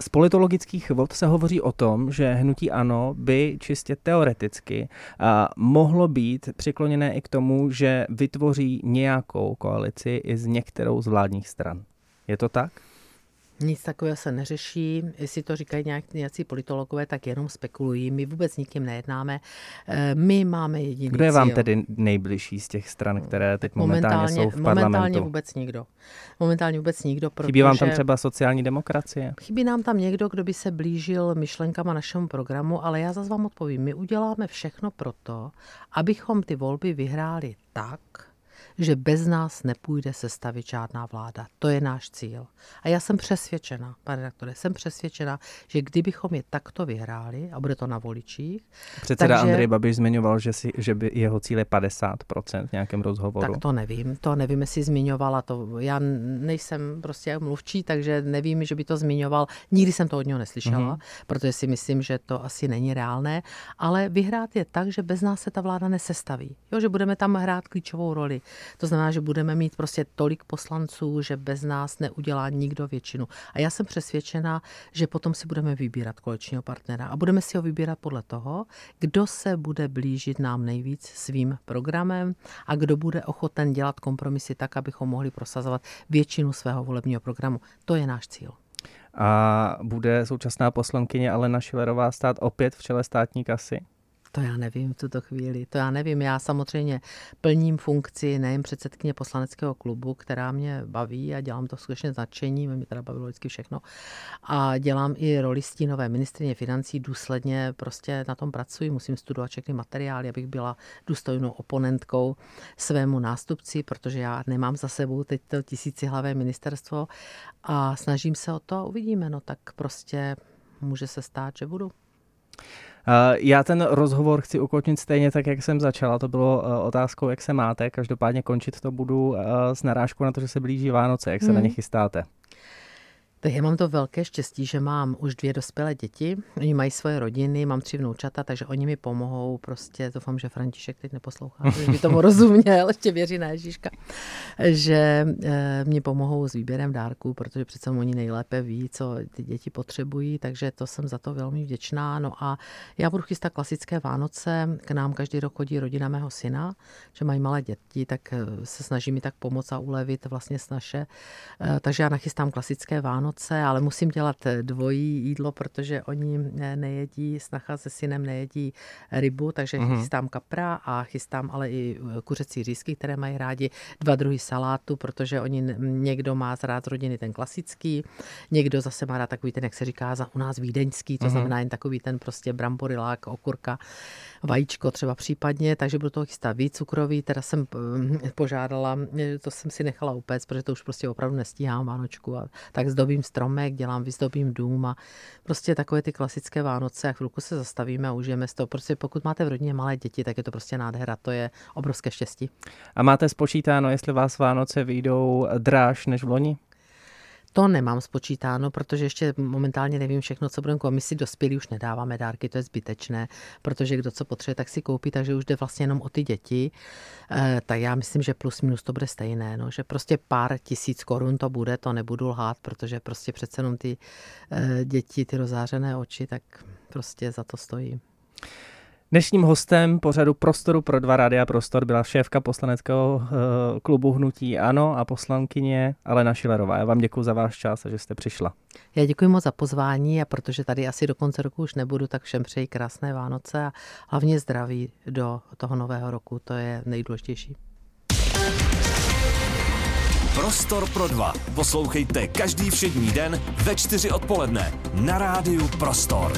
Z politologických vod se hovoří o tom, že hnutí ANO by čistě teoreticky mohlo být přikloněné i k tomu, že vytvoří nějakou koalici i z některou z vládních stran. Je to tak? Nic takového se neřeší. Jestli to říkají nějak, nějací politologové, tak jenom spekulují. My vůbec nikým nejednáme. Eh, my máme jediný Kdo je vám cíl. tedy nejbližší z těch stran, které teď momentálně, momentálně jsou v parlamentu? Momentálně vůbec nikdo. Momentálně vůbec nikdo. Protože chybí vám tam třeba sociální demokracie? Chybí nám tam někdo, kdo by se blížil myšlenkama našemu programu, ale já zase vám odpovím. My uděláme všechno proto, abychom ty volby vyhráli tak, že bez nás nepůjde sestavit žádná vláda. To je náš cíl. A já jsem přesvědčena, pane redaktore, jsem přesvědčena, že kdybychom je takto vyhráli, a bude to na voličích. Předseda takže, Andrej Babiš zmiňoval, že, si, že by jeho cíl je 50% v nějakém rozhovoru. Tak to nevím, to nevím, jestli zmiňovala to. Já nejsem prostě mluvčí, takže nevím, že by to zmiňoval. Nikdy jsem to od něho neslyšela, mm-hmm. protože si myslím, že to asi není reálné. Ale vyhrát je tak, že bez nás se ta vláda nesestaví. Jo, že budeme tam hrát klíčovou roli. To znamená, že budeme mít prostě tolik poslanců, že bez nás neudělá nikdo většinu. A já jsem přesvědčena, že potom si budeme vybírat kolečního partnera a budeme si ho vybírat podle toho, kdo se bude blížit nám nejvíc svým programem a kdo bude ochoten dělat kompromisy tak, abychom mohli prosazovat většinu svého volebního programu. To je náš cíl. A bude současná poslankyně Alena Šilerová stát opět v čele státní kasy? To já nevím v tuto chvíli. To já nevím. Já samozřejmě plním funkci nejen předsedkyně poslaneckého klubu, která mě baví a dělám to skutečně značení, mě teda bavilo vždycky všechno. A dělám i roli stínové ministrině financí, důsledně prostě na tom pracuji, musím studovat všechny materiály, abych byla důstojnou oponentkou svému nástupci, protože já nemám za sebou teď to tisícihlavé ministerstvo a snažím se o to a uvidíme. No tak prostě může se stát, že budu. Eh, já ten rozhovor chci ukončit stejně tak, jak jsem začala. To bylo eh, otázkou, jak se máte. Každopádně končit to budu eh, s narážkou na to, že se blíží Vánoce. Jak se hmm. na ně chystáte? Tak já mám to velké štěstí, že mám už dvě dospělé děti. Oni mají svoje rodiny, mám tři vnoučata, takže oni mi pomohou. Prostě doufám, že František teď neposlouchá, že by tomu rozuměl, ještě věří na Ježíška, že e, mě pomohou s výběrem dárků, protože přece oni nejlépe ví, co ty děti potřebují, takže to jsem za to velmi vděčná. No a já budu chystat klasické Vánoce. K nám každý rok chodí rodina mého syna, že mají malé děti, tak eh, se snaží mi tak pomoct a ulevit vlastně s naše. E, takže já nachystám klasické Vánoce Vánoce, ale musím dělat eh, dvojí jídlo, protože oni eh, nejedí, snacha se synem nejedí rybu, takže mm-hmm. chystám kapra a chystám ale i eh, kuřecí řízky, které mají rádi, dva druhy salátu, protože oni někdo má rád z rodiny ten klasický, někdo zase má rád takový ten, jak se říká, za u nás vídeňský, to mm-hmm. znamená jen takový ten prostě bramborilák, okurka, vajíčko třeba případně, takže budu toho chystat víc cukrový, teda jsem požádala, to jsem si nechala upéct, protože to už prostě opravdu nestíhám Vánočku a tak zdobím vyzdobím stromek, dělám, vyzdobím dům a prostě takové ty klasické Vánoce a chvilku se zastavíme a užijeme z toho. Prostě pokud máte v rodině malé děti, tak je to prostě nádhera, to je obrovské štěstí. A máte spočítáno, jestli vás Vánoce vyjdou dráž než v loni? To nemám spočítáno, protože ještě momentálně nevím všechno, co budeme koupit. My si dospělí už nedáváme dárky, to je zbytečné, protože kdo co potřebuje, tak si koupí, takže už jde vlastně jenom o ty děti. E, tak já myslím, že plus minus to bude stejné, no, že prostě pár tisíc korun to bude, to nebudu lhát, protože prostě přece jenom ty e, děti, ty rozářené oči, tak prostě za to stojí. Dnešním hostem pořadu Prostoru pro dva rádia Prostor byla šéfka poslaneckého uh, klubu Hnutí Ano a poslankyně Alena Šilerová. Já vám děkuji za váš čas a že jste přišla. Já děkuji moc za pozvání a protože tady asi do konce roku už nebudu, tak všem přeji krásné Vánoce a hlavně zdraví do toho nového roku. To je nejdůležitější. Prostor pro dva. Poslouchejte každý všední den ve čtyři odpoledne na rádiu Prostor.